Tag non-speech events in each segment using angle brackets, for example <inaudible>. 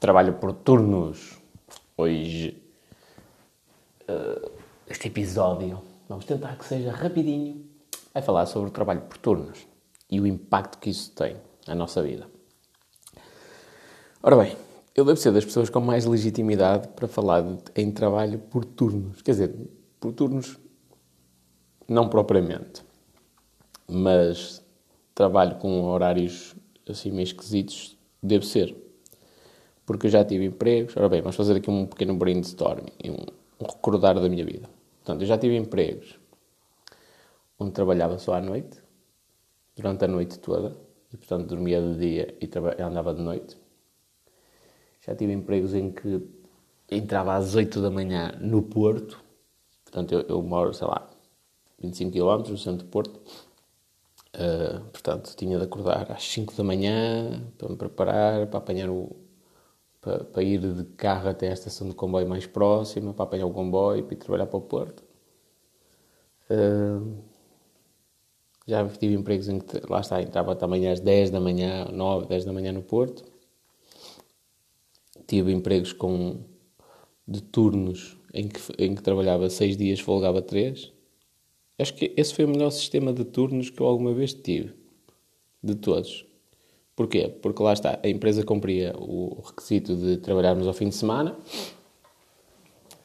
Trabalho por turnos. Hoje, uh, este episódio, vamos tentar que seja rapidinho, vai falar sobre o trabalho por turnos e o impacto que isso tem na nossa vida. Ora bem, eu devo ser das pessoas com mais legitimidade para falar de, em trabalho por turnos. Quer dizer, por turnos, não propriamente, mas trabalho com horários assim meio esquisitos, deve ser. Porque eu já tive empregos. Ora bem, vamos fazer aqui um pequeno brainstorming, um, um recordar da minha vida. Portanto, eu já tive empregos onde trabalhava só à noite, durante a noite toda, e portanto dormia de dia e andava de noite. Já tive empregos em que entrava às 8 da manhã no Porto, portanto eu, eu moro, sei lá, 25 km no centro do Porto, uh, portanto tinha de acordar às 5 da manhã para me preparar, para apanhar o. Para, para ir de carro até a estação de comboio mais próxima, para apanhar o comboio ir trabalhar para o Porto. Uh, já tive empregos em que, lá está, entrava também às 10 da manhã, 9, 10 da manhã no Porto. Tive empregos com, de turnos em que, em que trabalhava 6 dias, folgava 3. Acho que esse foi o melhor sistema de turnos que eu alguma vez tive. De todos. Porquê? Porque lá está, a empresa cumpria o requisito de trabalharmos ao fim de semana.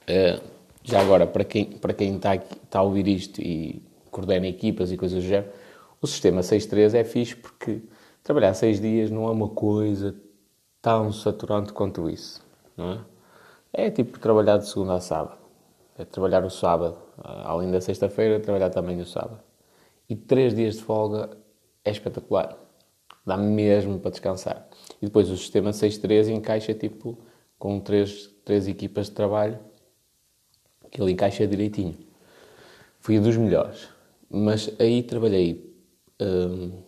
Uh, já agora, para quem, para quem está, está a ouvir isto e coordena equipas e coisas do género, o sistema 6.3 é fixe porque trabalhar 6 dias não é uma coisa tão saturante quanto isso, não é? É tipo trabalhar de segunda a sábado. É trabalhar o sábado, além da sexta-feira, trabalhar também o sábado. E 3 dias de folga é espetacular. Dá mesmo para descansar. E depois o sistema 6.3 encaixa tipo com três, três equipas de trabalho que ele encaixa direitinho. Fui dos melhores. Mas aí trabalhei hum,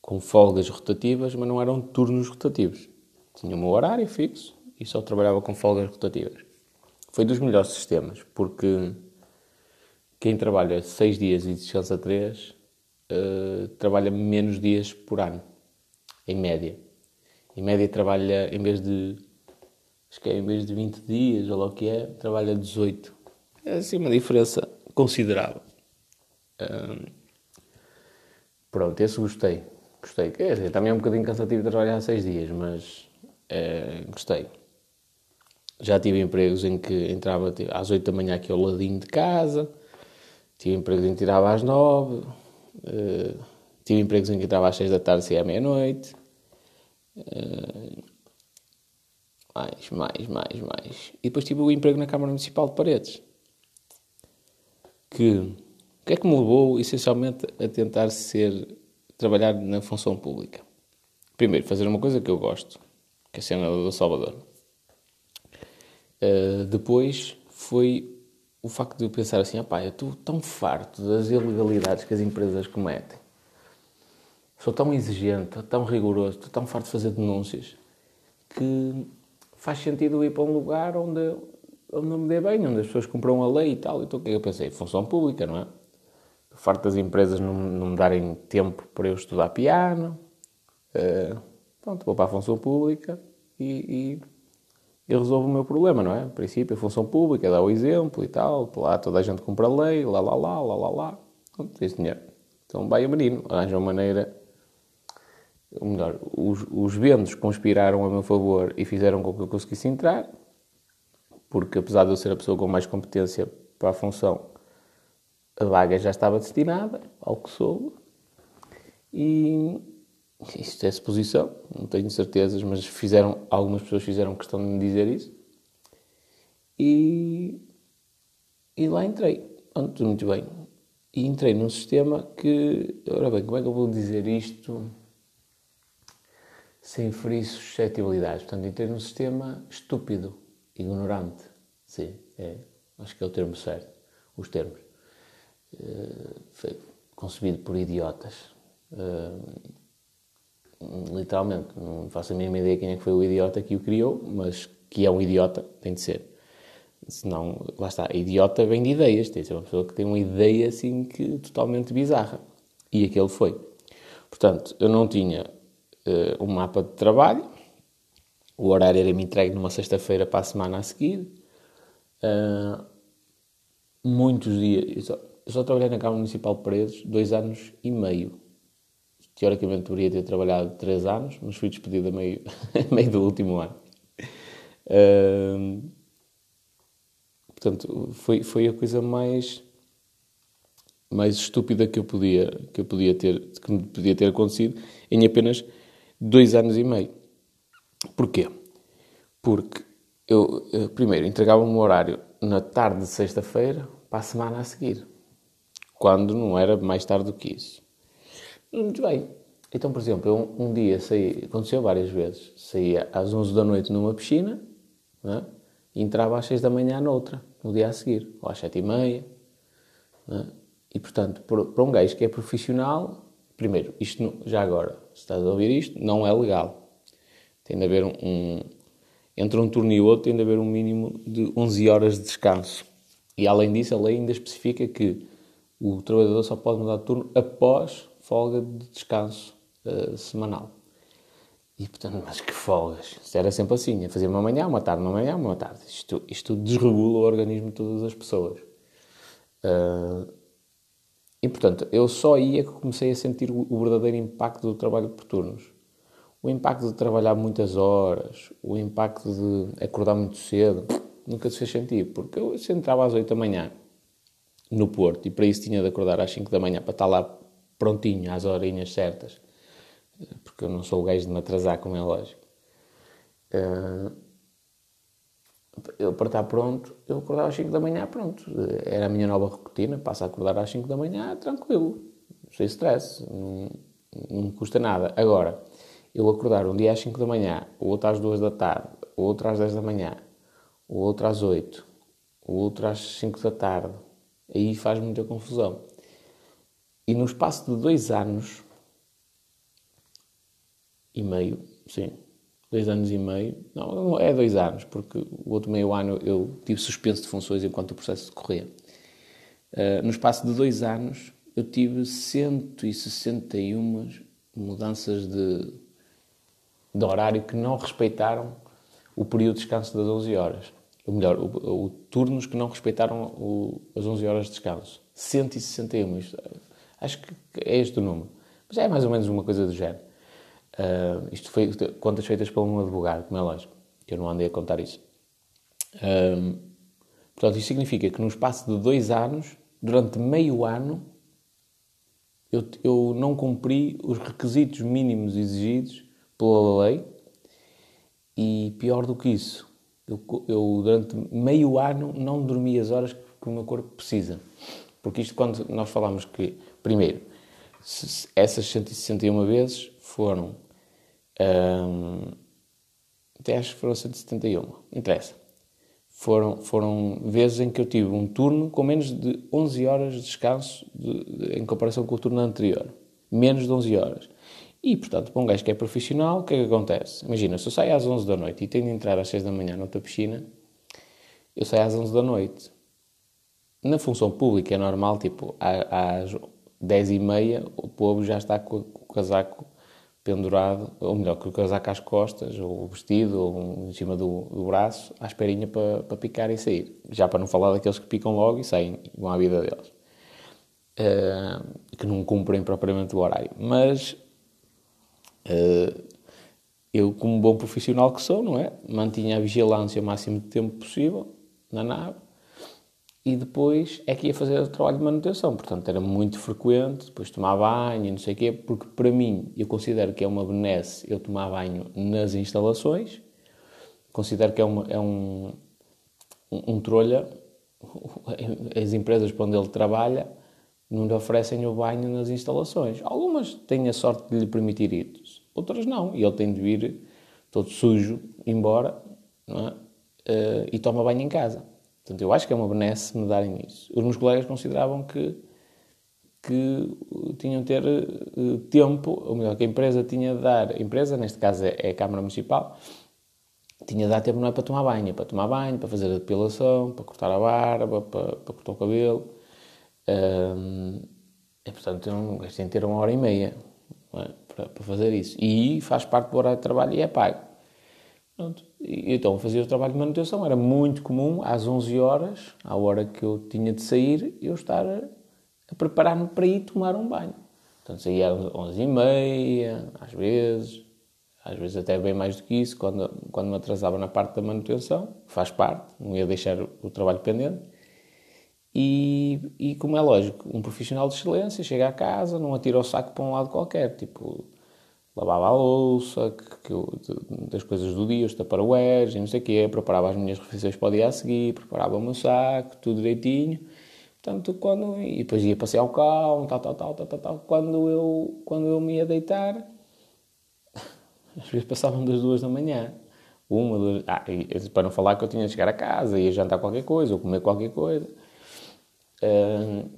com folgas rotativas, mas não eram turnos rotativos. Tinha meu horário fixo e só trabalhava com folgas rotativas. Foi dos melhores sistemas, porque quem trabalha seis dias e descansa três uh, trabalha menos dias por ano, em média. Em média trabalha, em vez de, acho que é em vez de 20 dias, ou o que é, trabalha 18. É assim uma diferença considerável pronto, esse gostei. Gostei. Quer dizer, também é um bocadinho cansativo trabalhar seis dias, mas é, gostei. Já tive empregos em que entrava tipo, às 8 da manhã aqui ao ladinho de casa, tive empregos em que tirava às 9, uh, tive empregos em que entrava às 6 da tarde e à meia-noite. Uh, mais, mais, mais, mais. E depois tive o emprego na Câmara Municipal de Paredes. Que que é que me levou, essencialmente, a tentar ser, trabalhar na função pública? Primeiro, fazer uma coisa que eu gosto, que é a cena do Salvador. Uh, depois foi o facto de eu pensar assim, eu estou tão farto das ilegalidades que as empresas cometem. Sou tão exigente, tão rigoroso, estou tão farto de fazer denúncias, que faz sentido ir para um lugar onde, onde não me dê bem, onde as pessoas compram a lei e tal. Então o que é que eu pensei? Função pública, não é? farto das empresas não, não me darem tempo para eu estudar piano. Uh, pronto, vou para a função pública e, e, eu resolvo o meu problema, não é? A princípio, a função pública dá o exemplo e tal, lá toda a gente compra lei, lá, lá, lá, lá, lá, lá. Esse dinheiro. Então vai o menino, arranja uma maneira. Ou melhor, os, os ventos conspiraram a meu favor e fizeram com que eu conseguisse entrar, porque apesar de eu ser a pessoa com mais competência para a função, a vaga já estava destinada, ao que soube, e isto é suposição, não tenho certezas, mas fizeram, algumas pessoas fizeram questão de me dizer isso. E, e lá entrei. Pronto, muito bem. E entrei num sistema que, ora bem, como é que eu vou dizer isto sem ferir suscetibilidades? Portanto, entrei num sistema estúpido, ignorante. Sim, é, acho que é o termo certo, os termos. Eh, foi concebido por idiotas. Eh, literalmente, não faço a mínima ideia quem é que foi o idiota que o criou, mas que é um idiota, tem de ser. Senão, lá está, idiota vem de ideias, tem de ser uma pessoa que tem uma ideia assim que totalmente bizarra. E aquele foi. Portanto, eu não tinha uh, um mapa de trabalho, o horário era-me entregue numa sexta-feira para a semana a seguir. Uh, muitos dias. Eu só, eu só, trabalhei na Câmara Municipal de Paredes dois anos e meio. Teoricamente deveria ter trabalhado três anos, mas fui despedido a meio, a <laughs> meio do último ano. Uh, portanto, foi, foi a coisa mais mais estúpida que eu podia que eu podia ter que me podia ter acontecido em apenas dois anos e meio. Porquê? Porque eu, eu primeiro entregava um horário na tarde de sexta-feira para a semana a seguir, quando não era mais tarde do que isso. Muito bem. Então, por exemplo, eu um dia saí, aconteceu várias vezes, saía às 11 da noite numa piscina é? e entrava às 6 da manhã noutra, no dia a seguir, ou às 7 e meia. É? E, portanto, para um gajo que é profissional, primeiro, isto já agora, se estás a ouvir isto, não é legal. Tem de haver um, entre um turno e outro tem de haver um mínimo de 11 horas de descanso. E além disso, a lei ainda especifica que o trabalhador só pode mudar de turno após folga de descanso uh, semanal. E portanto, mas que folgas! Isto era sempre assim, a fazer uma manhã, uma tarde, uma manhã, uma tarde. Isto, isto desregula o organismo de todas as pessoas. Uh, e portanto, eu só ia que comecei a sentir o verdadeiro impacto do trabalho por turnos o impacto de trabalhar muitas horas, o impacto de acordar muito cedo, nunca se fez sentir, porque eu entrava às 8 da manhã no Porto e para isso tinha de acordar às 5 da manhã para estar lá prontinho, às horinhas certas, porque eu não sou o gajo de me atrasar, como é lógico. Eh, eu, para estar pronto, eu acordava às 5 da manhã, pronto. Era a minha nova rotina, passo a acordar às 5 da manhã, tranquilo, sem stress, não, não me custa nada. Agora, eu acordar um dia às 5 da manhã, o outro às 2 da tarde, o outro às 10 da manhã, o outro às 8, o outro às 5 da tarde, aí faz muita confusão. E no espaço de dois anos e meio, sim, dois anos e meio, não, é dois anos, porque o outro meio ano eu tive suspenso de funções enquanto o processo decorria. Uh, no espaço de dois anos eu tive 161 mudanças de de horário que não respeitaram o período de descanso das 11 horas. Ou melhor, o, o turnos que não respeitaram o, as 11 horas de descanso. 161. Isto, acho que é este o número. Mas é mais ou menos uma coisa do género. Uh, isto foi contas feitas por um advogado, como é lógico, que eu não andei a contar isso. Uh, portanto, isto significa que no espaço de dois anos, durante meio ano, eu, eu não cumpri os requisitos mínimos exigidos pela lei e pior do que isso, eu, eu, durante meio ano não dormi as horas que o meu corpo precisa. Porque isto, quando nós falamos que, primeiro, essas 161 vezes foram. Hum, até acho que foram 171, não interessa. Foram, foram vezes em que eu tive um turno com menos de 11 horas de descanso de, de, em comparação com o turno anterior. Menos de 11 horas. E, portanto, para um gajo que é profissional, o que é que acontece? Imagina, se eu saio às 11 da noite e tenho de entrar às 6 da manhã noutra piscina, eu saio às 11 da noite. Na função pública é normal, tipo, às 10 e meia o povo já está com o casaco pendurado, ou melhor, com o casaco às costas, ou vestido, ou em cima do, do braço, à esperinha para, para picar e sair. Já para não falar daqueles que picam logo e saem e vão à vida deles. Uh, que não cumprem propriamente o horário. Mas Uh, eu, como bom profissional que sou, não é? Mantinha a vigilância o máximo de tempo possível na nave e depois é que ia fazer o trabalho de manutenção. Portanto, era muito frequente, depois tomar banho não sei o quê, porque para mim, eu considero que é uma benesse eu tomar banho nas instalações, considero que é, uma, é um, um, um trolha, <laughs> as empresas para onde ele trabalha não lhe oferecem o banho nas instalações. Algumas têm a sorte de lhe permitir isso, outras não. E ele tem de vir todo sujo embora é? uh, e toma banho em casa. Portanto, eu acho que é uma benesse me darem isso. Os meus colegas consideravam que, que tinham de ter uh, tempo, ou melhor, que a empresa tinha de dar, a empresa, neste caso é, é a Câmara Municipal, tinha de dar tempo não é para tomar banho, é para tomar banho, para fazer a depilação, para cortar a barba, para, para cortar o cabelo. Um, e, portanto, tem de ter uma hora e meia é? para, para, fazer isso. E faz parte do horário de trabalho e é pago. Pronto. Então fazia o trabalho de manutenção. Era muito comum, às 11 horas, à hora que eu tinha de sair, eu estar a, a preparar-me para ir tomar um banho. Portanto, saía às 11 e meia, às vezes, às vezes até bem mais do que isso, quando, quando me atrasava na parte da manutenção, faz parte, não ia deixar o trabalho pendente. E, e como é lógico, um profissional de excelência chega à casa, não atira o saco para um lado qualquer, tipo, lavava a louça, que, que eu, das coisas do dia, os tupperwares e não sei o quê, preparava as minhas refeições para o dia a seguir, preparava o meu saco, tudo direitinho. Portanto, quando... E depois ia passear o cão, tal, tal, tal, tal, tal, tal. Quando eu, quando eu me ia deitar, <laughs> às vezes passavam das duas da manhã. Uma, duas... Ah, e, para não falar que eu tinha de chegar a casa, ia jantar qualquer coisa, ou comer qualquer coisa. Uh,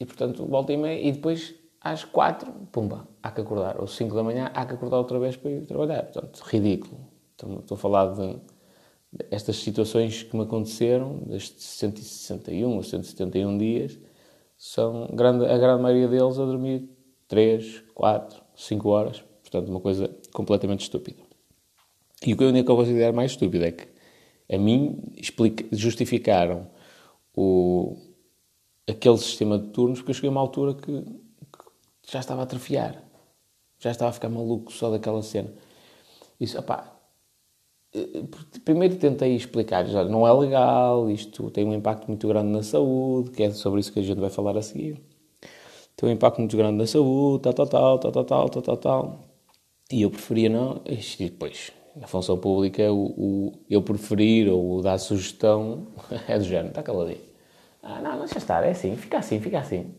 e, portanto, volta e meia. E depois às quatro, pumba, há que acordar. Ou cinco da manhã, há que acordar outra vez para ir trabalhar. Portanto, ridículo. Então, estou a falar de, estas situações que me aconteceram, destes 161 ou 171 dias, são grande, a grande maioria deles a dormir 3, 4, 5 horas. Portanto, uma coisa completamente estúpida. E o que eu ainda considero mais estúpido é que a mim explica, justificaram o, aquele sistema de turnos porque eu cheguei a uma altura que já estava a atrofiar. Já estava a ficar maluco só daquela cena. Isso, opá, eh, primeiro tentei explicar, já não é legal, isto tem um impacto muito grande na saúde, que é sobre isso que a gente vai falar a seguir. Tem um impacto muito grande na saúde, tal, tal, tal, tal, tal, tal, tal, tal, tal. E eu preferia não, e depois, na função pública, o, o eu preferir ou o dar sugestão <laughs> é do género, está caladinho. Ah, não, deixa estar, é assim, fica assim, fica assim.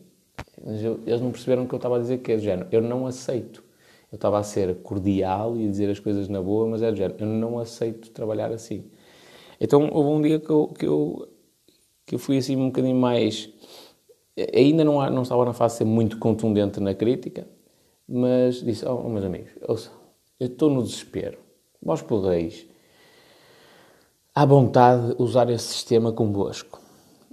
Mas eu, eles não perceberam o que eu estava a dizer, que é do género. Eu não aceito. Eu estava a ser cordial e a dizer as coisas na boa, mas é do género. Eu não aceito trabalhar assim. Então houve um dia que eu, que eu, que eu fui assim um bocadinho mais. Ainda não, não estava na fase de ser muito contundente na crítica, mas disse: Oh, meus amigos, ouça, eu estou no desespero. Vós podeis, à vontade, usar esse sistema convosco,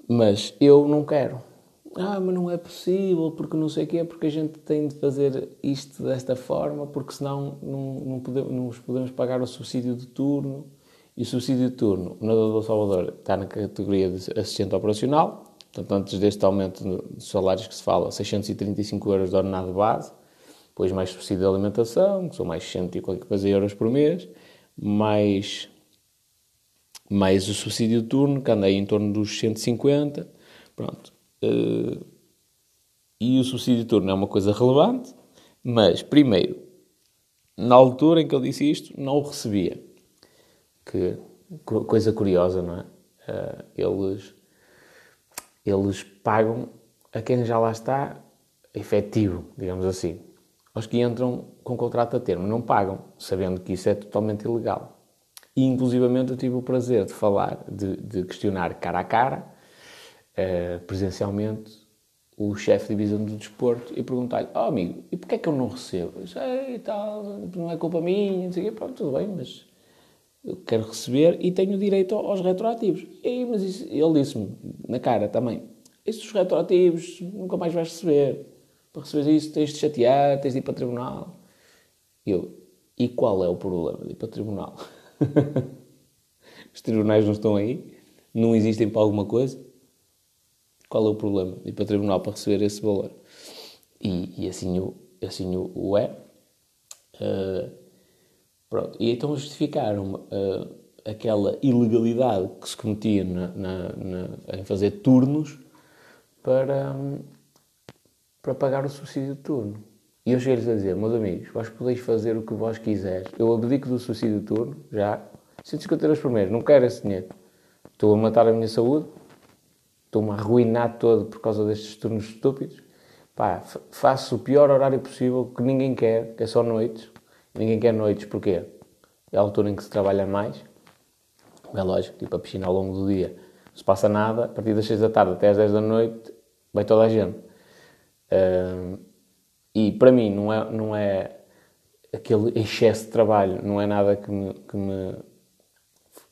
mas eu não quero ah, mas não é possível, porque não sei o quê, porque a gente tem de fazer isto desta forma, porque senão não, não, podemos, não podemos pagar o subsídio de turno. E o subsídio de turno, nadador do Salvador está na categoria de assistente operacional, portanto, antes deste aumento de salários que se fala, 635 euros de ordenado base, depois mais subsídio de alimentação, que são mais 100 e qualquer coisa euros por mês, mais, mais o subsídio de turno, que anda aí em torno dos 150, pronto. Uh, e o subsídio de turno é uma coisa relevante, mas, primeiro, na altura em que ele disse isto, não o recebia. Que coisa curiosa, não é? Uh, eles, eles pagam a quem já lá está efetivo, digamos assim. Aos que entram com contrato a termo não pagam, sabendo que isso é totalmente ilegal. E, inclusivamente, eu tive o prazer de falar, de, de questionar cara a cara uh, presencialmente o chefe de divisão do desporto e perguntar-lhe: Oh amigo, e porquê é que eu não recebo? Sei e tal, não é culpa minha, não sei o quê. Pronto, tudo bem, mas eu quero receber e tenho direito aos retroativos. E, mas isso, ele disse-me na cara também: Esses retroativos nunca mais vais receber. Para receber isso tens de chatear, tens de ir para o tribunal. E eu: E qual é o problema de ir para o tribunal? <laughs> Os tribunais não estão aí? Não existem para alguma coisa? Qual é o problema? Ir para o tribunal para receber esse valor. E, e assim, o, assim o, o é. Uh, pronto. E então justificaram uh, aquela ilegalidade que se cometia na, na, na, em fazer turnos para, para pagar o subsídio de turno. E eu cheguei-lhes a dizer, meus amigos, vós podeis fazer o que vós quiseres. Eu abdico do subsídio de turno, já, 150 euros por mês, não quero esse dinheiro. Estou a matar a minha saúde, estou-me a arruinar todo por causa destes turnos estúpidos. Pá, faço o pior horário possível que ninguém quer, que é só noites. Ninguém quer noites, porquê? É a altura em que se trabalha mais. É lógico, tipo a piscina ao longo do dia não se passa nada, a partir das 6 da tarde até às 10 da noite vai toda a gente. Uh, e para mim não é, não é aquele excesso de trabalho, não é nada que me, que me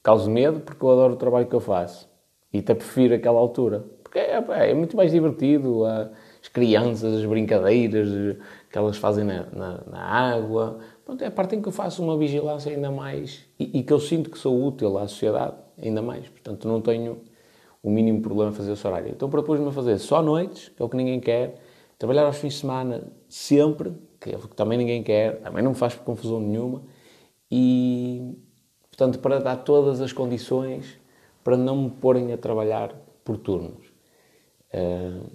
cause medo, porque eu adoro o trabalho que eu faço. E até prefiro aquela altura. Porque é, é, é muito mais divertido. as crianças, as brincadeiras que elas fazem na, na, na, água, Pronto, é a parte em que eu faço uma vigilância ainda mais e, e, que eu sinto que sou útil à sociedade ainda mais. Portanto, não tenho o mínimo problema em fazer esse horário. Então propus-me a fazer só noites, que é o que ninguém quer, trabalhar aos fins de semana sempre, que é o que também ninguém quer, também não me faz confusão nenhuma, e portanto para dar todas as condições para não me porem a trabalhar por turnos. Uh,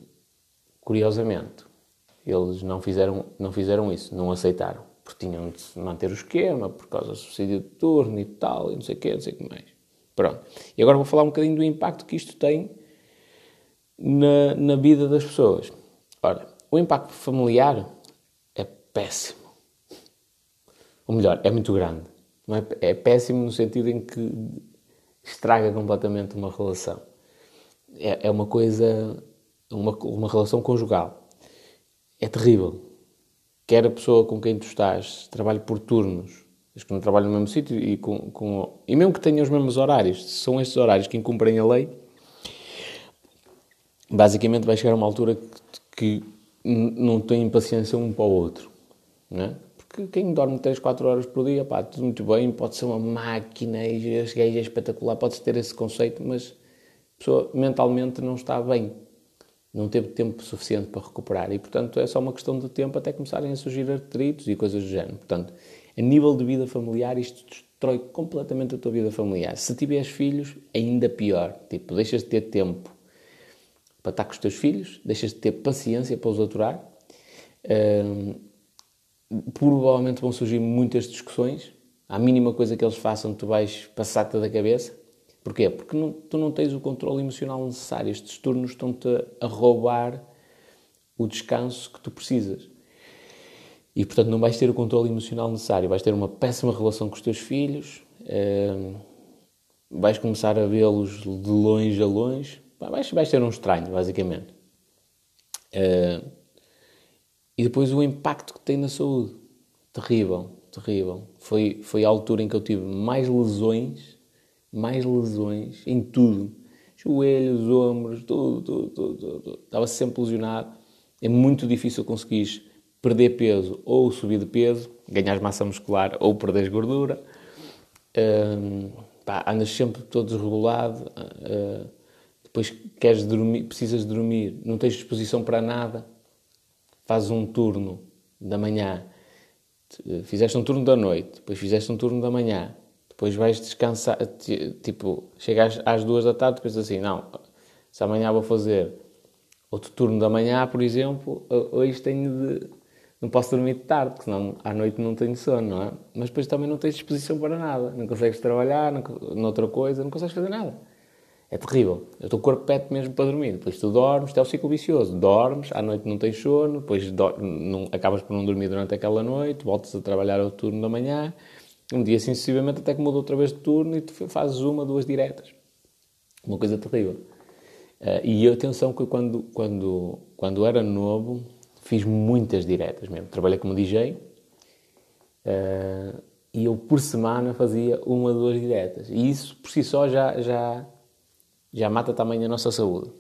curiosamente, eles não fizeram, não fizeram isso, não aceitaram, porque tinham de manter o esquema, por causa do subsídio de turno e tal, e não sei o quê, não sei o que mais. Pronto. E agora vou falar um bocadinho do impacto que isto tem na, na vida das pessoas. Ora, o impacto familiar é péssimo. Ou melhor, é muito grande. Não é, é péssimo no sentido em que estraga completamente uma relação. É, é uma coisa, uma, uma relação conjugal. É terrível. Quer a pessoa com quem tu estás trabalhe por turnos, os que não trabalham no mesmo sítio e, com, com, e mesmo que tenham os mesmos horários, se são estes horários que incumprem a lei, basicamente vai chegar a uma altura que, que não tem paciência um para o outro. Não é? Porque quem dorme 3, 4 horas por dia, pá, tudo muito bem, pode ser uma máquina e esse gajo é espetacular, pode ter esse conceito, mas a pessoa mentalmente não está bem. Não teve tempo suficiente para recuperar e, portanto, é só uma questão de tempo até começarem a surgir artritos e coisas do género. Portanto, a nível de vida familiar, isto destrói completamente a tua vida familiar. Se tiveres filhos, ainda pior. Tipo, deixas de ter tempo para estar com os teus filhos, deixas de ter paciência para os aturar. Uh, provavelmente vão surgir muitas discussões. À mínima coisa que eles façam, tu vais passar-te da cabeça. Porquê? Porque não, tu não tens o controle emocional necessário. Estes turnos estão-te a roubar o descanso que tu precisas. E, portanto, não vais ter o controle emocional necessário. Vais ter uma péssima relação com os teus filhos, vais começar a vê-los de longe a longe. Vais, vais ser um estranho, basicamente. Uh, e depois o impacto que tem na saúde. Terrível, terrível. Foi, foi a altura em que eu tive mais lesões, mais lesões em tudo. Joelhos, ombros, tudo, tudo, tudo, tudo. Estava sempre lesionado. É muito difícil conseguir perder peso ou subir de peso, ganhar massa muscular ou perder gordura. Um, pá, andas sempre todo desregulado. Uh, depois queres dormir, precisas dormir, não tens disposição para nada fazes um turno da manhã, fizeste um turno da noite, depois fizeste um turno da manhã, depois vais descansar, tipo, chegas às duas da tarde, depois assim, não, se amanhã vou fazer outro turno da manhã, por exemplo, hoje tenho de, não posso dormir de tarde, porque senão à noite não tenho sono, não é? Mas depois também não tens disposição para nada, não consegues trabalhar, não, noutra coisa, não consegues fazer nada. É terrível. O teu corpo pede mesmo para dormir. Depois tu dormes, é o ciclo vicioso. Dormes, à noite não tens sono, depois não, acabas por não dormir durante aquela noite, voltas a trabalhar ao turno da manhã, um dia sucessivamente até que muda outra vez de turno e tu fazes uma, duas diretas. Uma coisa terrível. Uh, e atenção que quando, quando, quando era novo fiz muitas diretas mesmo. Trabalhei como DJ uh, eh, e eu por semana fazia uma, duas diretas. E isso por si só já, já já mata também a nossa saúde.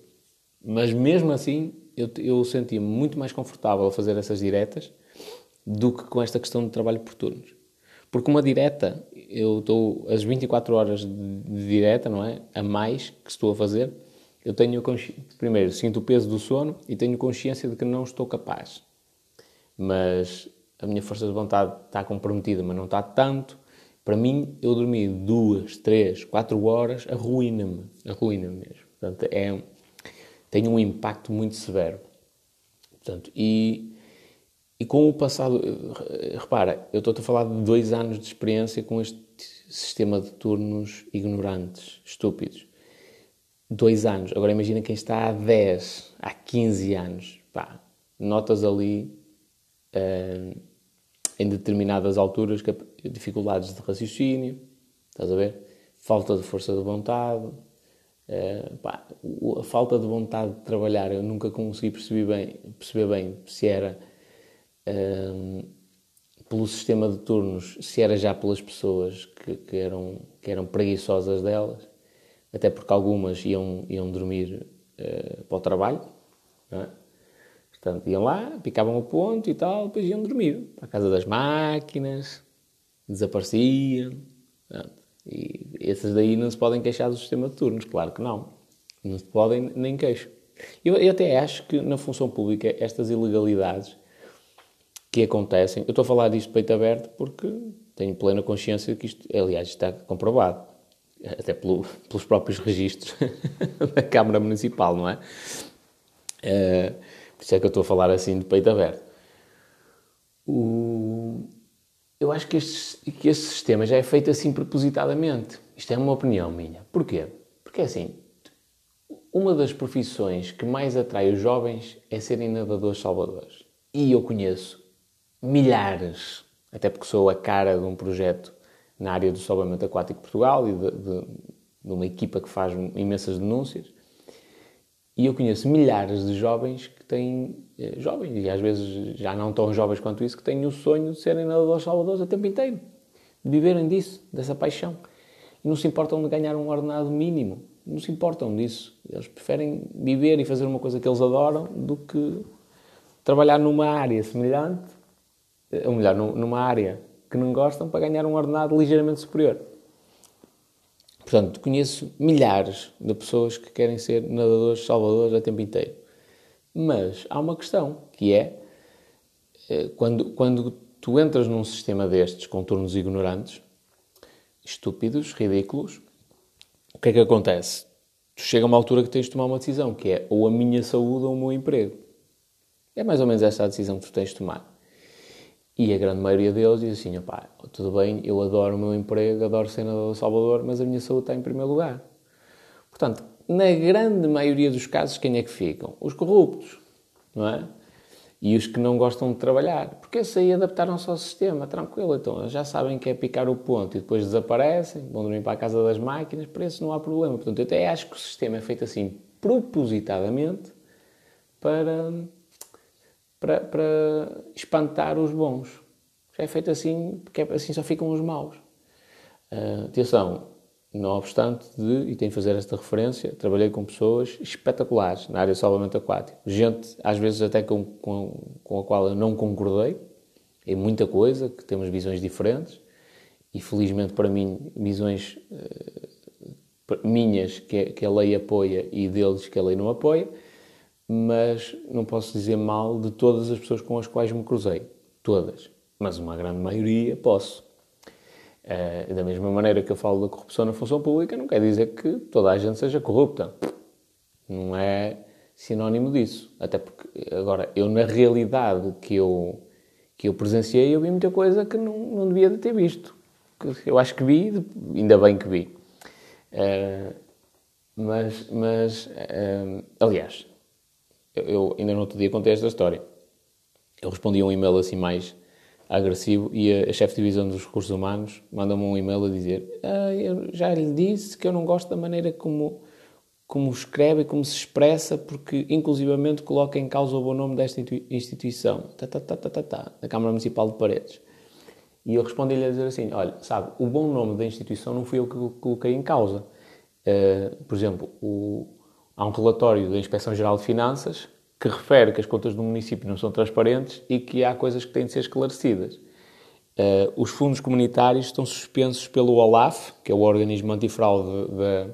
Mas mesmo assim, eu, eu sentia-me muito mais confortável a fazer essas diretas do que com esta questão de trabalho por turnos. Porque uma direta, eu estou as 24 horas de direta, não é? A mais que estou a fazer, eu tenho primeiro sinto o peso do sono e tenho consciência de que não estou capaz. Mas a minha força de vontade está comprometida, mas não está tanto. Para mim, eu dormir duas, três, quatro horas arruína-me, arruína-me mesmo. Portanto, é, tem um impacto muito severo. Portanto, e, e com o passado, repara, eu estou a falar de dois anos de experiência com este sistema de turnos ignorantes, estúpidos. Dois anos. Agora imagina quem está há 10, há 15 anos. Pá, notas ali. Uh, em determinadas alturas dificuldades de raciocínio, estás a ver? Falta de força de vontade, uh, pá, a falta de vontade de trabalhar, eu nunca consegui perceber bem, perceber bem se era uh, pelo sistema de turnos, se era já pelas pessoas que, que, eram, que eram preguiçosas delas, até porque algumas iam, iam dormir uh, para o trabalho, não é? Portanto, iam lá, picavam o ponto e tal, depois iam dormir. Para a casa das máquinas, desapareciam. Portanto, e esses daí não se podem queixar do sistema de turnos, claro que não. Não se podem nem queixam. Eu, eu até acho que na função pública estas ilegalidades que acontecem, eu estou a falar disto de peito aberto porque tenho plena consciência que isto, aliás, está comprovado, até pelo, pelos próprios registros <laughs> da Câmara Municipal, não é? Uh, por isso é que eu estou a falar assim de peito aberto. O... Eu acho que este, que este sistema já é feito assim propositadamente. Isto é uma opinião minha. Porquê? Porque é assim, uma das profissões que mais atrai os jovens é serem nadadores salvadores. E eu conheço milhares, até porque sou a cara de um projeto na área do salvamento aquático de Portugal e de, de, de uma equipa que faz imensas denúncias. E eu conheço milhares de jovens que têm, jovens, e às vezes já não tão jovens quanto isso, que têm o sonho de serem nadadores salvadores o tempo inteiro. De viverem disso, dessa paixão. E não se importam de ganhar um ordenado mínimo. Não se importam disso. Eles preferem viver e fazer uma coisa que eles adoram do que trabalhar numa área semelhante, eh, ou melhor, numa área que não gostam para ganhar um ordenado ligeiramente superior. Portanto, conheço milhares de pessoas que querem ser nadadores salvadores a tempo inteiro. Mas há uma questão, que é eh, quando, quando tu entras num sistema destes com turnos ignorantes, estúpidos, ridículos, o que é que acontece? Tu chega a uma altura que tens de tomar uma decisão, que é ou a minha saúde ou o meu emprego. É mais ou menos essa a decisão que tu tens de tomar. E a grande maioria deles diz assim: opá, tudo bem, eu adoro o meu emprego, adoro ser nadador Salvador, mas a minha saúde está em primeiro lugar. Portanto, na grande maioria dos casos, quem é que ficam? Os corruptos, não é? E os que não gostam de trabalhar. Porque esses aí adaptaram-se ao sistema, tranquilo. Então, já sabem que é picar o ponto e depois desaparecem, vão dormir para a casa das máquinas, por isso não há problema. Portanto, eu até acho que o sistema é feito assim propositadamente para para, para espantar os bons. Já é feito assim, porque é, assim só ficam os maus. Uh, atenção, não obstante de, e tenho de fazer esta referência, trabalhei com pessoas espetaculares na área de salvamento aquático. Gente, às vezes até com, com, com a qual eu não concordei, em muita coisa, que temos visões diferentes, e felizmente para mim, visões uh, minhas que, que a lei apoia e deles que a lei não apoia, mas não posso dizer mal de todas as pessoas com as quais me cruzei. Todas. Mas uma grande maioria posso. Uh, da mesma maneira que eu falo da corrupção na função pública, não quer dizer que toda a gente seja corrupta. Não é sinónimo disso. Até porque, agora, eu na realidade que eu, que eu presenciei, eu vi muita coisa que não, não devia de ter visto. Eu acho que vi, ainda bem que vi. Uh, mas, mas uh, aliás, eu, eu ainda no outro dia contei esta história. Eu respondi a um e-mail assim mais agressivo e a, a chefe de divisão dos recursos humanos manda-me um e-mail a dizer ah, eu já lhe disse que eu não gosto da maneira como, como escreve e como se expressa porque inclusivamente coloca em causa o bom nome desta instituição tá, tá, tá, tá, tá, tá, da Câmara Municipal de Paredes. E eu respondi-lhe a dizer assim, olha, sabe, o bom nome da instituição não fui eu que coloquei em causa. Uh, por exemplo, o, há um relatório da Inspeção-Geral de Finanças que refere que as contas do município não são transparentes e que há coisas que têm de ser esclarecidas. Uh, os fundos comunitários estão suspensos pelo OLAF, que é o organismo antifraude da,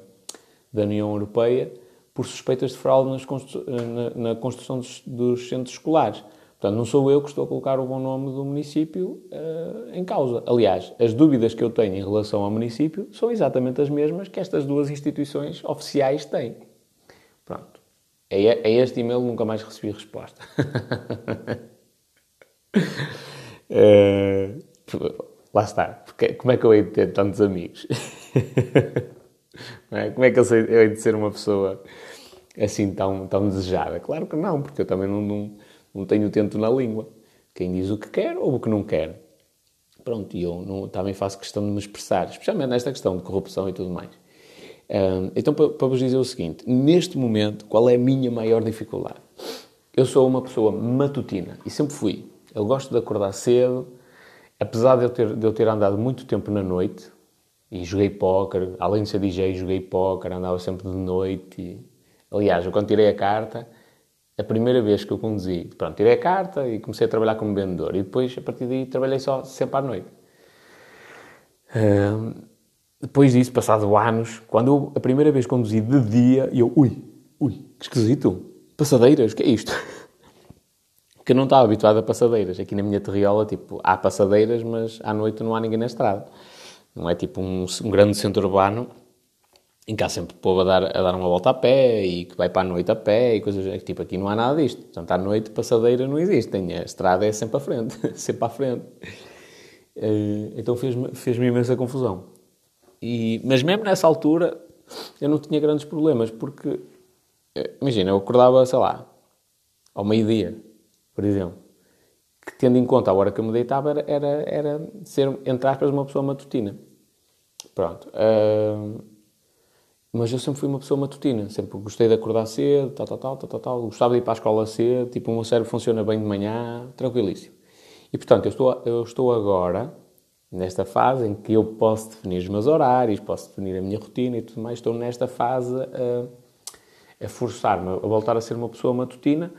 da União Europeia, por suspeitas de fraude constru na, na, construção dos, dos, centros escolares. Portanto, não sou eu que estou a colocar o bom nome do município uh, em causa. Aliás, as dúvidas que eu tenho em relação ao município são exatamente as mesmas que estas duas instituições oficiais têm. É este e-mail nunca mais recebi resposta. <laughs> é, lá está. Porque, como é que eu hei de ter tantos amigos? <laughs> é? Como é que eu, sei, eu hei de ser uma pessoa assim tão, tão desejada? Claro que não, porque eu também não, não, não tenho tento na língua. Quem diz o que quer ou o que não quer. Pronto, e eu não, também faço questão de me expressar, especialmente nesta questão de corrupção e tudo mais então, para, vos dizer o seguinte, neste momento, qual é a minha maior dificuldade? Eu sou uma pessoa matutina e sempre fui. Eu gosto de acordar cedo, apesar de eu ter, de eu ter andado muito tempo na noite e joguei póquer, além de ser DJ, joguei póquer, andava sempre de noite. E, aliás, eu quando tirei a carta, a primeira vez que eu conduzi, pronto, tirei a carta e comecei a trabalhar como vendedor. E depois, a partir daí, trabalhei só sempre à noite. Uh, depois disso, passado anos, quando eu a primeira vez conduzi de dia, eu, ui, ui, que esquisito, passadeiras, que é isto? <laughs> que eu não estava habituado a passadeiras. Aqui na minha terriola, tipo, há passadeiras, mas à noite não há ninguém na estrada. Não é tipo um, um grande centro urbano em que há sempre povo a dar, a dar uma volta a pé e que vai para a noite a pé e coisas tipo aqui não há nada disto. Portanto, à noite passadeira não existe, a estrada é sempre à frente, <laughs> sempre à frente. Uh, então fez-me fez imensa confusão. E, mas mesmo nessa altura eu não tinha grandes problemas porque, eh, imagina, eu acordava, sei lá, ao meio-dia, por exemplo, que tendo em conta a hora que eu me deitava era, era, era ser, entre aspas, uma pessoa matutina. Pronto. Uh, mas eu sempre fui uma pessoa matutina, sempre gostei de acordar cedo, tal, tal, tal, tal, tal, gostava de ir para a escola cedo, tipo, o meu cérebro funciona bem de manhã, tranquilíssimo. E, portanto, eu estou, eu estou agora, nesta fase em que eu posso definir os meus horários, posso definir a minha rotina e tudo mais, estou nesta fase a, a forçar-me a voltar a ser uma pessoa matutina,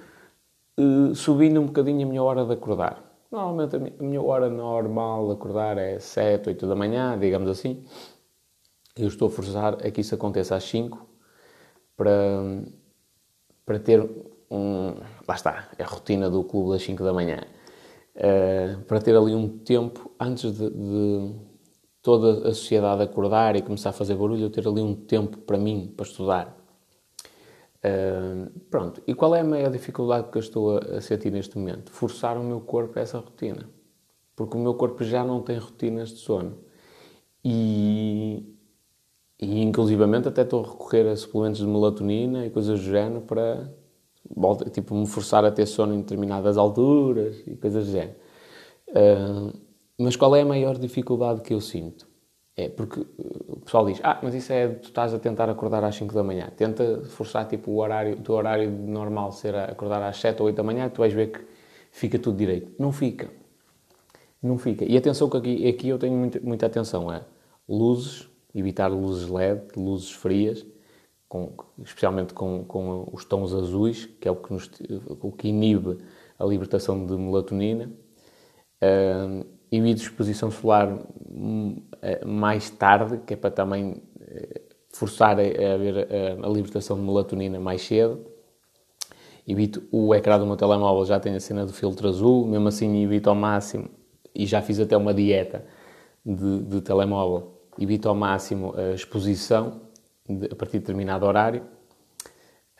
uh, subindo um bocadinho a minha hora de acordar. Normalmente a minha hora normal de acordar é 7, 8 da manhã, digamos assim eu estou a forçar a que isso aconteça às 5 para, para ter um. Lá está, é a rotina do clube das 5 da manhã. Uh, para ter ali um tempo antes de, de, toda a sociedade acordar e começar a fazer barulho, eu ter ali um tempo para mim, para estudar. Uh, pronto, e qual é a maior dificuldade que eu estou a, a sentir neste momento? Forçar o meu corpo a essa rotina. Porque o meu corpo já não tem rotinas de sono. E, e, inclusivamente, até estou a recorrer a suplementos de melatonina e coisas do género para, tipo, me forçar a ter sono em determinadas alturas e coisas do género. Uh, mas qual é a maior dificuldade que eu sinto? É porque o pessoal diz, ah, mas isso é, tu estás a tentar acordar às 5 da manhã. Tenta forçar, tipo, o horário, o teu horário normal ser acordar às 7 ou 8 da manhã, tu vais ver que fica tudo direito. Não fica. Não fica. E atenção que aqui, aqui eu tenho muita, muita atenção, é luzes, evitar luzes LED, luzes frias, com, especialmente com, com, os tons azuis, que é o que, nos, o que inibe a libertação de melatonina. Uh, evite exposição solar hum, eh, mais tarde, que é para também eh, forçar a, a a, a, libertação de melatonina mais cedo. Evito o ecrã do meu telemóvel, já tem a cena do filtro azul, mesmo assim evito ao máximo, e já fiz até uma dieta de, de telemóvel, evito ao máximo a exposição de, a partir de determinado horário.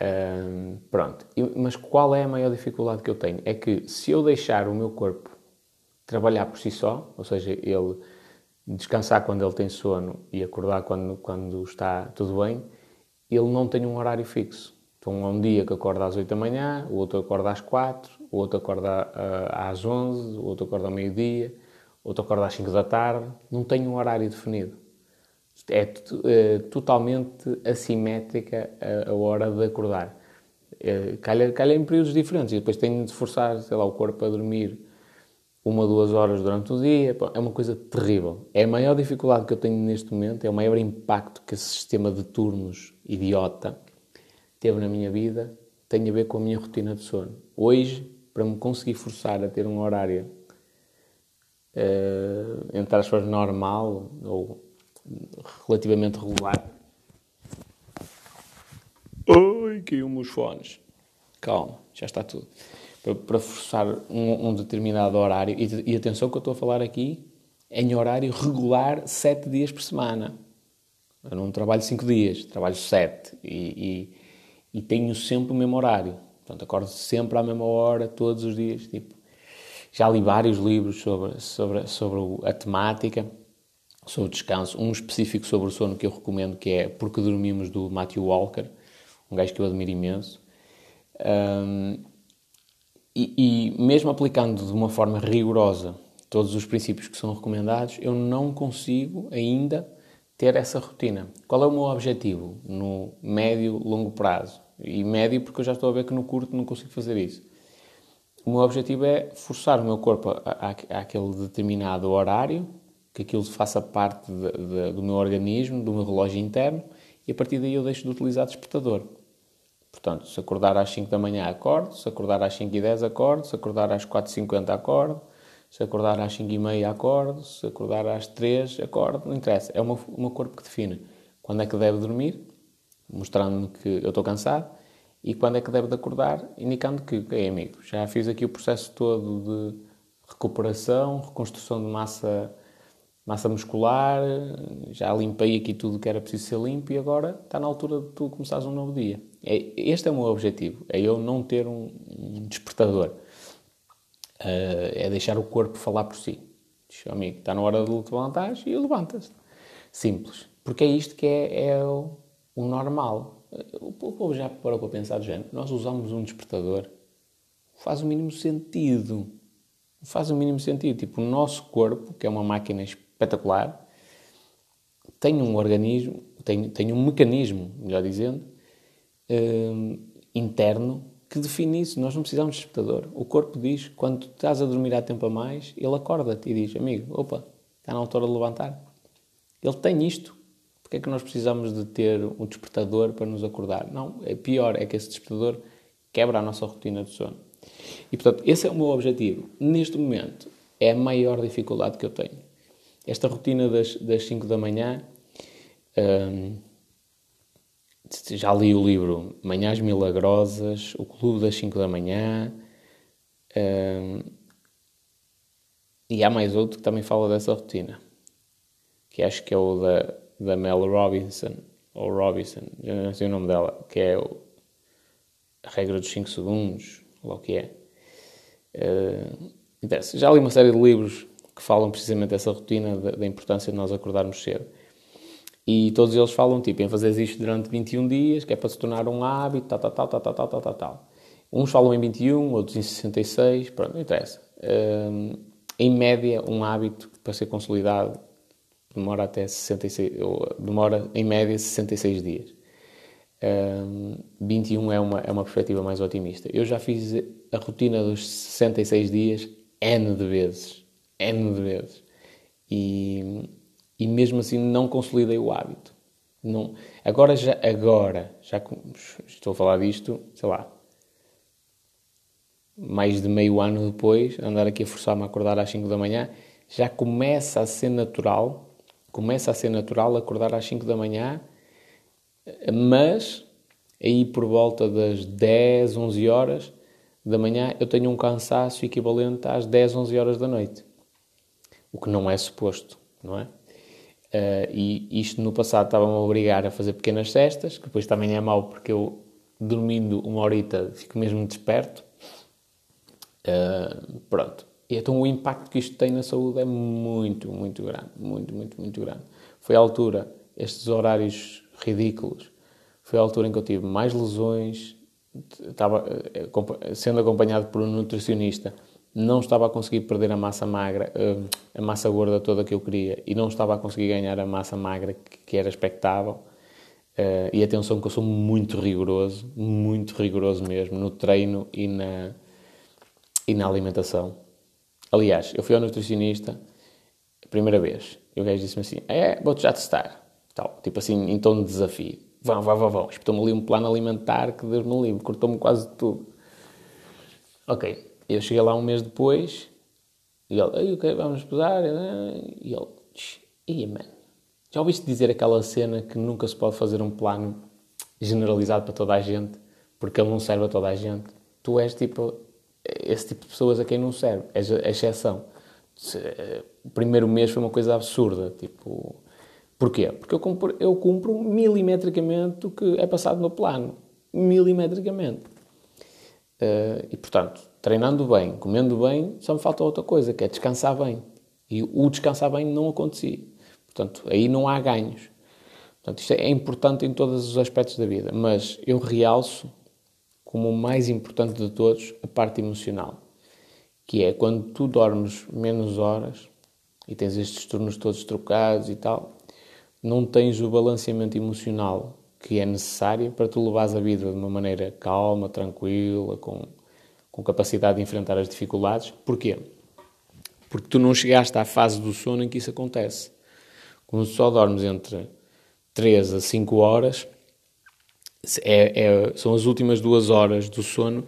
Um, pronto. Mas qual é a maior dificuldade que eu tenho? É que se eu deixar o meu corpo trabalhar por si só, ou seja, ele descansar quando ele tem sono e acordar quando, quando está tudo bem, ele não tem um horário fixo. Então, há um dia que acorda às 8 da manhã, o outro acorda às 4, o outro acorda uh, às 11, o outro acorda ao meio-dia, o outro acorda às 5 da tarde. Não tem um horário definido é uh, totalmente assimétrica a, a, hora de acordar. Uh, calha, calha em períodos diferentes e depois tenho de forçar, sei lá, o corpo a dormir uma, duas horas durante o dia. É uma coisa terrível. É a maior dificuldade que eu tenho neste momento, é o maior impacto que esse sistema de turnos idiota teve na minha vida, tem a ver com a minha rotina de sono. Hoje, para me conseguir forçar a ter um horário uh, entre aspas normal ou relativamente regular. Oi, caiu-me os fones. Calma, já está tudo. Para, para forçar um, um, determinado horário, e, e atenção que eu estou a falar aqui em horário regular, sete dias por semana. Eu não trabalho cinco dias, trabalho sete e, e, e, tenho sempre o mesmo horário. Portanto, acordo sempre à mesma hora, todos os dias. Tipo, já li vários livros sobre, sobre, sobre a temática sobre descanso, um específico sobre o sono que eu recomendo, que é Porque Dormimos, do Matthew Walker, um gajo que eu admiro imenso. Um, e, e, mesmo aplicando de uma forma rigorosa todos os princípios que são recomendados, eu não consigo ainda ter essa rotina. Qual é o meu objetivo no médio, longo prazo? E médio porque eu já estou a ver que no curto não consigo fazer isso. O meu objetivo é forçar o meu corpo àquele determinado horário, que aquilo faça parte de, de, do meu organismo, do meu relógio interno, e a partir daí eu deixo de utilizar despertador. Portanto, se acordar às 5 da manhã, acordo. Se acordar às 5 e 10, acordo. Se acordar às 4 e 50, acordo. Se acordar às 5 e meia, acordo. Se acordar às 3, acordo. Não interessa. É o meu, corpo que define quando é que deve dormir, mostrando-me que eu estou cansado, e quando é que deve de acordar, indicando que, ok, amigo, já fiz aqui o processo todo de recuperação, reconstrução de massa, massa muscular, já limpei aqui tudo que era preciso ser limpo e agora está na altura de tu começares um novo dia. É, este é o meu objetivo, é eu não ter um, um despertador. Uh, é deixar o corpo falar por si. Diz, amigo, está na hora de levantar e levantas. Simples. Porque é isto que é, é o, o, normal. O povo já parou para pensar do género. Nós usamos um despertador. Faz o mínimo sentido. Faz o mínimo sentido. Tipo, o nosso corpo, que é uma máquina espetacular, tem um organismo, tem, tem um mecanismo, melhor dizendo, hum, interno que define isso. Nós não precisamos de despertador. O corpo diz, quando estás a dormir há tempo a mais, ele acorda-te e diz, amigo, opa, está na altura de levantar. Ele tem isto. Porque é que nós precisamos de ter um despertador para nos acordar? Não, é pior, é que esse despertador quebra a nossa rotina de sono. E, portanto, esse é o meu objetivo. Neste momento, é a maior dificuldade que eu tenho. Esta rotina das, das 5 da manhã, hum, já li o livro Manhãs Milagrosas, O Clube das 5 da Manhã, hum, e há mais outro que também fala dessa rotina, que acho que é o da da Mel Robinson, ou Robinson, já não sei o nome dela, que é o, a regra dos 5 segundos, ou o que é. Uh, já li uma série de livros que falam precisamente dessa rotina, da, da, importância de nós acordarmos cedo. E todos eles falam, tipo, em fazer isto durante 21 dias, que é para se tornar um hábito, tal, tal, tal, tal, tal, tal, tal, tal. Uns falam em 21, outros em 66, pronto, não interessa. Uh, em média, um hábito para ser consolidado demora até 66, demora em média 66 dias. Um, 21 é uma, é uma perspectiva mais otimista. Eu já fiz a rotina dos 66 dias N de vezes. N de vezes. E, e mesmo assim não consolidei o hábito. Não, agora, já, agora, já estou a falar disto, sei lá, mais de meio ano depois, andar aqui a forçar-me a acordar às 5 da manhã, já começa a ser natural Começa a ser natural acordar às 5 da manhã, mas aí por volta das 10, 11 horas da manhã eu tenho um cansaço equivalente às 10, 11 horas da noite. O que não é suposto, não é? Uh, e isto no passado estava-me a obrigar a fazer pequenas cestas, que depois também é mau porque eu, dormindo uma horita, fico mesmo desperto. Uh, pronto. E então o impacto que isto tem na saúde é muito, muito grande. Muito, muito, muito grande. Foi a altura, estes horários ridículos, foi a altura em que eu tive mais lesões, estava eh, sendo acompanhado por um nutricionista, não estava a conseguir perder a massa magra, eh, a massa gorda toda que eu queria e não estava a conseguir ganhar a massa magra que era expectável. Eh, e atenção que eu sou muito rigoroso, muito rigoroso mesmo, no treino e na, e na alimentação Aliás, eu fui ao nutricionista a primeira vez e o gajo disse-me assim: É, vou-te já testar. Tal, tipo assim, em tom de desafio. Vão, vão, vão, vão. Espetou-me ali um plano alimentar que Deus me livre, cortou-me quase tudo. Ok, eu cheguei lá um mês depois e ele, Ei, ok, vamos pesar. E ele, ia, man, já ouviste dizer aquela cena que nunca se pode fazer um plano generalizado para toda a gente porque ele não serve a toda a gente? Tu és tipo esse tipo de pessoas a quem não serve, é a exceção. O primeiro mês foi uma coisa absurda, tipo... Porquê? Porque eu cumpro, eu cumpro milimetricamente o que é passado no plano. Milimetricamente. Uh, e, portanto, treinando bem, comendo bem, só me falta outra coisa, que é descansar bem. E o descansar bem não acontecia. Portanto, aí não há ganhos. Portanto, isto é importante em todos os aspectos da vida. Mas eu realço como o mais importante de todos, a parte emocional, que é quando tu dormes menos horas e tens estes turnos todos trocados e tal, não tens o balanceamento emocional que é necessário para tu levares a vida de uma maneira calma, tranquila, com, com capacidade de enfrentar as dificuldades. Porquê? Porque tu não chegaste à fase do sono em que isso acontece. Quando só dormes entre 3 a 5 horas, é, é, são as últimas duas horas do sono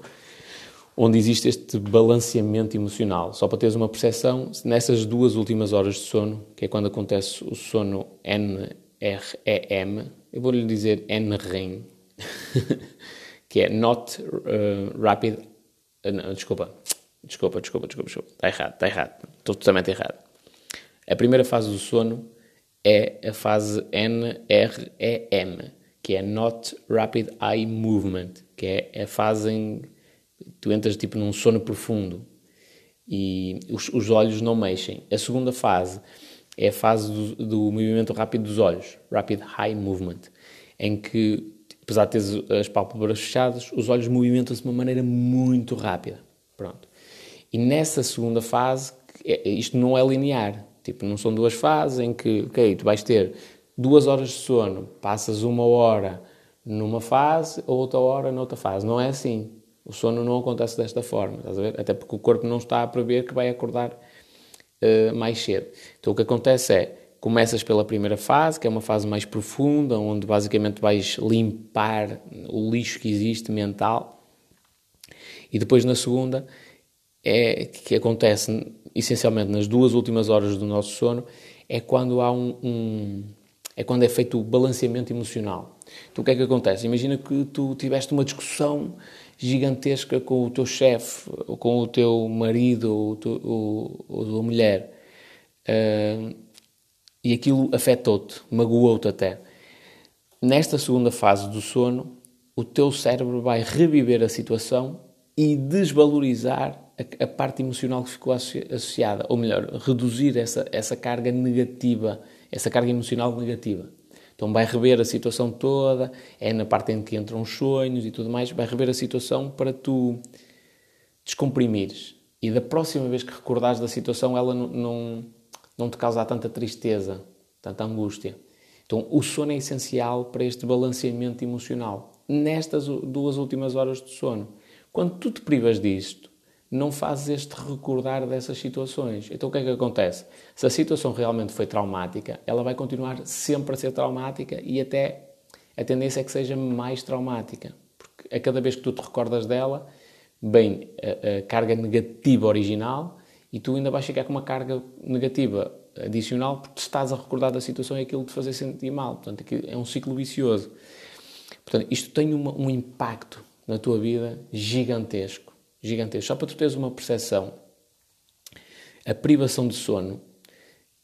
onde existe este balanceamento emocional. Só para teres uma percepção, nessas duas últimas horas de sono, que é quando acontece o sono NREM, eu vou-lhe dizer NREM, <laughs> que é Not uh, Rapid... Uh, não, desculpa, desculpa, desculpa, desculpa, desculpa, está errado, está errado, estou totalmente errado. A primeira fase do sono é a fase NREM, que é Not Rapid Eye Movement, que é a fase em tu entras tipo num sono profundo e os, os olhos não mexem. A segunda fase é a fase do, do, movimento rápido dos olhos, Rapid Eye Movement, em que, apesar de teres as pálpebras fechadas, os olhos movimentam-se de uma maneira muito rápida. Pronto. E nessa segunda fase, é, isto não é linear. Tipo, não são duas fases em que, ok, tu vais ter duas horas de sono, passas uma hora numa fase, outra hora noutra fase. Não é assim. O sono não acontece desta forma, estás a ver? Até porque o corpo não está a prever que vai acordar uh, mais cedo. Então o que acontece é, começas pela primeira fase, que é uma fase mais profunda, onde basicamente vais limpar o lixo que existe mental, e depois na segunda, é que acontece essencialmente nas duas últimas horas do nosso sono, é quando há um, um é quando é feito o balanceamento emocional. Então o que é que acontece? Imagina que tu tiveste uma discussão gigantesca com o teu chefe, ou com o teu marido, ou, tu, ou, ou a mulher, uh, e aquilo afetou-te, magoou-te até. Nesta segunda fase do sono, o teu cérebro vai reviver a situação e desvalorizar a, a parte emocional que ficou associada, ou melhor, reduzir essa, essa carga negativa, essa carga emocional negativa. Então vai rever a situação toda, é na parte em que entram os sonhos e tudo mais, vai rever a situação para tu descomprimires. E da próxima vez que recordares da situação, ela não, não, não te causa tanta tristeza, tanta angústia. Então o sono é essencial para este balanceamento emocional. Nestas duas últimas horas de sono. Quando tu te privas disto, não fazes este recordar dessas situações. Então o que é que acontece? Se a situação realmente foi traumática, ela vai continuar sempre a ser traumática e até a tendência é que seja mais traumática. Porque a cada vez que tu te recordas dela, bem a, a carga negativa original e tu ainda vais ficar com uma carga negativa adicional porque estás a recordar da situação e aquilo te fazer sentir mal. Portanto, é um ciclo vicioso. Portanto, isto tem uma, um impacto na tua vida gigantesco gigantesco. Só para tu teres uma percepção, a privação de sono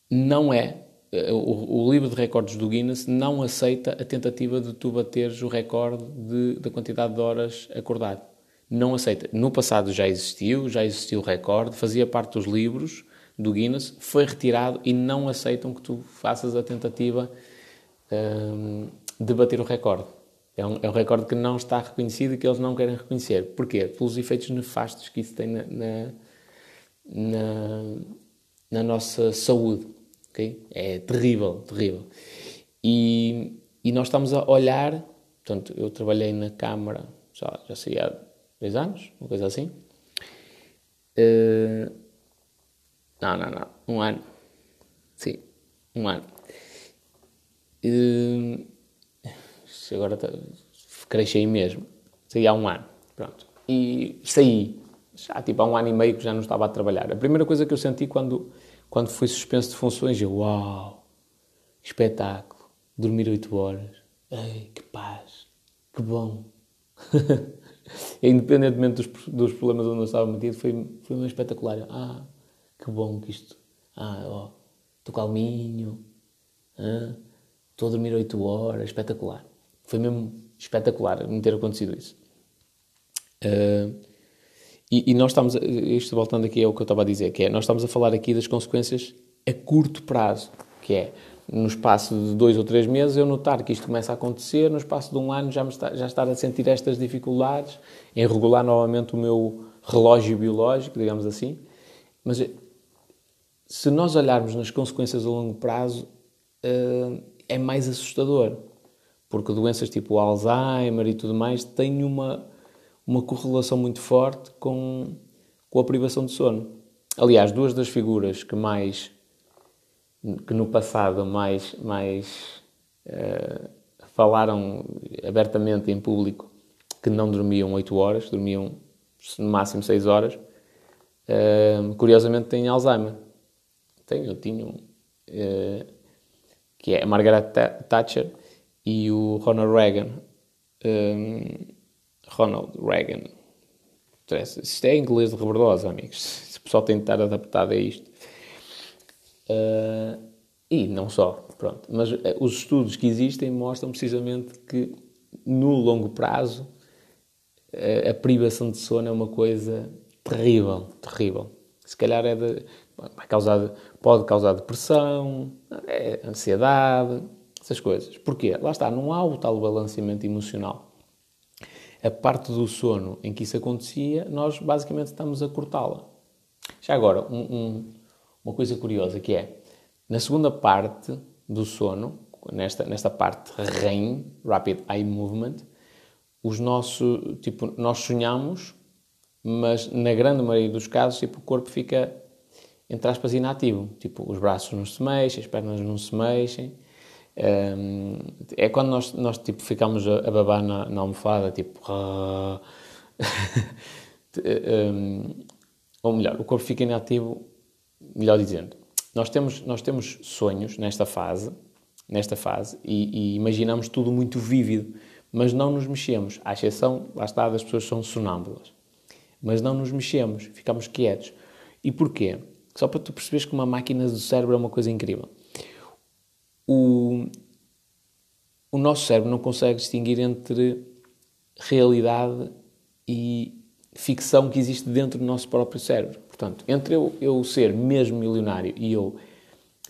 não é. Eh, o, o, livro de recordes do Guinness não aceita a tentativa de tu bateres o recorde de, da quantidade de horas acordado. Não aceita. No passado já existiu, já existiu o recorde, fazia parte dos livros do Guinness, foi retirado e não aceitam que tu faças a tentativa hum, de bater o recorde. É um, é um recorde que não está reconhecido e que eles não querem reconhecer. Porquê? Pelos efeitos nefastos que isso tem na, na, na, na nossa saúde. Okay? É terrível, terrível. E, e nós estamos a olhar, portanto, eu trabalhei na Câmara, já, já sei há dois anos, uma coisa assim. Uh, não, não, não, um ano. Sim, um ano. Uh, agora tá, cresci mesmo. Saí há um ano, pronto. E saí, já tipo há um ano e meio que já não estava a trabalhar. A primeira coisa que eu senti quando, quando fui suspenso de funções, eu, uau, espetáculo, dormir 8 horas, Ei, que paz, que bom. <laughs> Independentemente dos, dos problemas onde eu estava metido, foi, foi uma espetacular. Ah, que bom que isto, ah, ó, estou calminho, ah, estou a dormir 8 horas, espetacular. Foi mesmo espetacular me ter acontecido isso. Uh, e, e, nós estamos, isto voltando aqui ao que eu estava a dizer, que é, nós estamos a falar aqui das consequências a curto prazo, que é, no espaço de dois ou três meses, eu notar que isto começa a acontecer, no espaço de um ano já, está, já estar a sentir estas dificuldades, em regular novamente o meu relógio biológico, digamos assim. Mas se nós olharmos nas consequências a longo prazo, uh, é mais assustador porque doenças tipo Alzheimer e tudo mais têm uma, uma correlação muito forte com, com a privação de sono. Aliás, duas das figuras que mais que no passado mais mais uh, falaram abertamente em público que não dormiam 8 horas, dormiam no máximo 6 horas. Uh, curiosamente têm Alzheimer. Tenho, tinha um, uh, que é a Margaret Thatcher e o Ronald Reagan. Um, Ronald Reagan. Isto é inglês de rebordosa, amigos. <laughs> O pessoal tem de estar adaptado a isto. Uh, e não só, pronto. Mas uh, os estudos que existem mostram precisamente que no longo prazo uh, a privação de sono é uma coisa terrível, terrível. Se calhar é de, vai causar, pode causar depressão, é, ansiedade, essas coisas. Porquê? Lá está, não há o tal balanceamento emocional. A parte do sono em que isso acontecia, nós basicamente estamos a cortá-la. Já agora, um, um, uma coisa curiosa que é, na segunda parte do sono, nesta, nesta parte REM, Rapid Eye Movement, os nossos, tipo, nós sonhamos, mas na grande maioria dos casos, tipo, o corpo fica, entre aspas, inativo. Tipo, os braços não se mexem, as pernas não se mexem. Um, é quando nós, nós tipo, ficamos a, babar na, na almofada, tipo... <laughs> um, ou melhor, o corpo fica inativo, melhor dizendo, nós temos, nós temos sonhos nesta fase, nesta fase e, e, imaginamos tudo muito vívido, mas não nos mexemos, à exceção, lá está, das pessoas que são sonâmbulas. Mas não nos mexemos, ficamos quietos. E porquê? Só para tu perceberes que uma máquina do cérebro é uma coisa incrível. O, o nosso cérebro não consegue distinguir entre realidade e ficção que existe dentro do nosso próprio cérebro. Portanto, entre eu, eu ser mesmo milionário e eu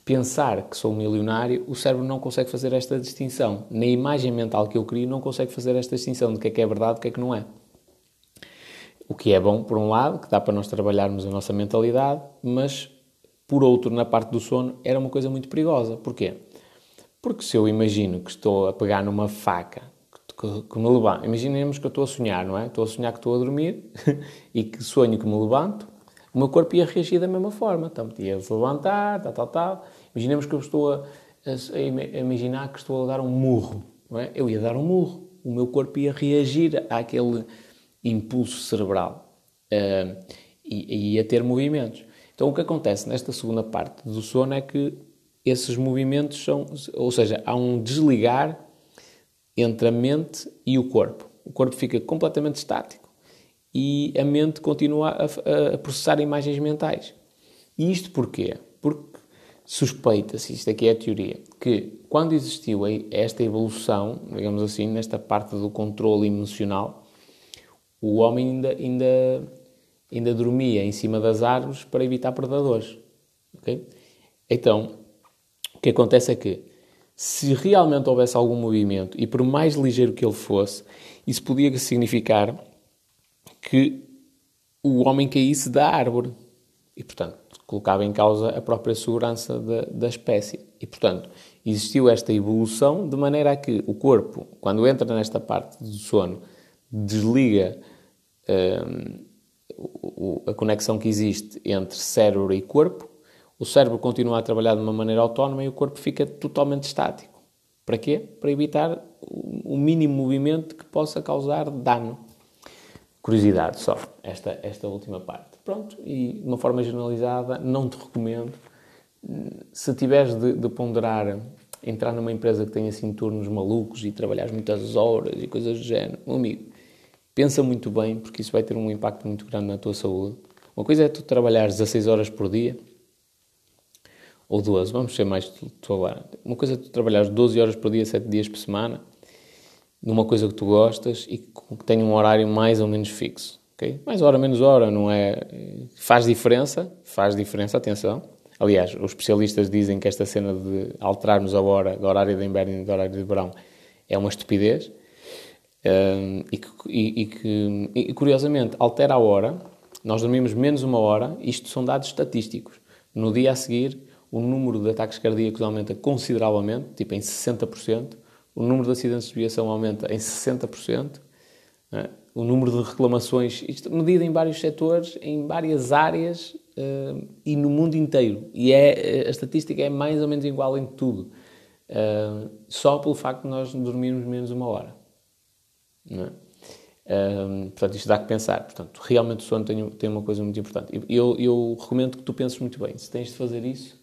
pensar que sou milionário, o cérebro não consegue fazer esta distinção. Na imagem mental que eu crio, não consegue fazer esta distinção de o que é que é verdade e o que é que não é. O que é bom, por um lado, que dá para nós trabalharmos a nossa mentalidade, mas, por outro, na parte do sono, era uma coisa muito perigosa. Porquê? Porque se eu imagino que estou a pegar numa faca que, que me levanto, imaginemos que eu estou a sonhar, não é? Estou a sonhar que estou a dormir <laughs> e que sonho que me levanto o meu corpo ia reagir da mesma forma. Então, ia levantar, tal, tal, tal. Imaginemos que eu estou a, a, a, imaginar que estou a dar um murro. É? Eu ia dar um murro. O meu corpo ia reagir àquele impulso cerebral uh, e, e ia ter movimentos. Então, o que acontece nesta segunda parte do sono é que esses movimentos são, ou seja, há um desligar entre a mente e o corpo. O corpo fica completamente estático e a mente continua a, a processar imagens mentais. E isto porquê? Porque suspeita-se, isto aqui é a teoria, que quando existiu esta evolução, digamos assim, nesta parte do controle emocional, o homem ainda, ainda, ainda dormia em cima das árvores para evitar predadores. Okay? Então, o que acontece é que, se realmente houvesse algum movimento, e por mais ligeiro que ele fosse, isso podia significar que o homem caísse da árvore e, portanto, colocava em causa a própria segurança da, da espécie. E, portanto, existiu esta evolução de maneira a que o corpo, quando entra nesta parte do sono, desliga um, a conexão que existe entre cérebro e corpo, o cérebro continua a trabalhar de uma maneira autónoma e o corpo fica totalmente estático. Para quê? Para evitar o mínimo movimento que possa causar dano curiosidade só, esta, esta última parte. Pronto, e de uma forma generalizada, não te recomendo. Se tiveres de, de ponderar entrar numa empresa que tenha assim turnos malucos e trabalhares muitas horas e coisas do género, meu amigo, pensa muito bem, porque isso vai ter um impacto muito grande na tua saúde. Uma coisa é tu trabalhares 16 horas por dia, ou 12, vamos ser mais agora. Uma coisa é tu trabalhares 12 horas por dia, 7 dias por semana, numa coisa que tu gostas e que tenha um horário mais ou menos fixo. Okay? Mais hora, menos hora, não é? Faz diferença, faz diferença, atenção. Aliás, os especialistas dizem que esta cena de alterarmos a hora do horário de inverno e do horário de verão é uma estupidez. Um, e, que, e, e, que, e, curiosamente, altera a hora, nós dormimos menos uma hora, isto são dados estatísticos. No dia a seguir, o número de ataques cardíacos aumenta consideravelmente, tipo em 60%, o número de acidentes de viação aumenta em 60%, é? o número de reclamações, isto medido em vários setores, em várias áreas uh, e no mundo inteiro. E é, a estatística é mais ou menos igual em tudo. uh, só pelo facto de nós dormirmos menos uma hora. É? Um, portanto, isto dá que pensar. Portanto, realmente o sono tem, tem uma coisa muito importante. Eu, eu recomendo que tu penses muito bem. Se tens de fazer isso,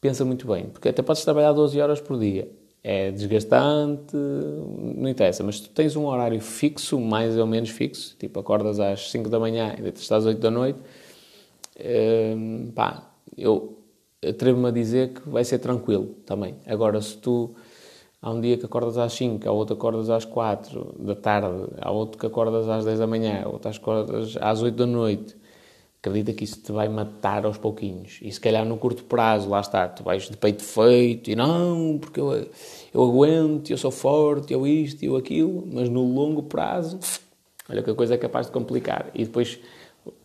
pensa muito bem. Porque até podes trabalhar 12 horas por dia. É desgastante, não interessa. Mas tu tens um horário fixo, mais ou menos fixo, tipo acordas às 5 da manhã e deitas às 8 da noite, um, pá, eu atrevo-me a dizer que vai ser tranquilo também. Agora, se tu Há um dia que acordas às 5, há outro que acordas às 4 da tarde, há outro que acordas às 10 da manhã, outro acordas às 8 da noite. Acredita que isso te vai matar aos pouquinhos. E se calhar no curto prazo, lá está, tu vais de peito feito e não, porque eu, eu aguento, eu sou forte, eu isto, eu aquilo, mas no longo prazo, olha que a coisa é capaz de complicar. E depois,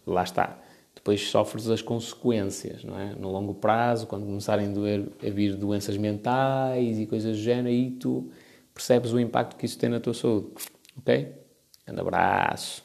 lá está, depois sofres as consequências, não é? No longo prazo, quando começarem a, doer, a vir doenças mentais e coisas do género, aí tu percebes o impacto que isso tem na tua saúde. Ok? Um abraço.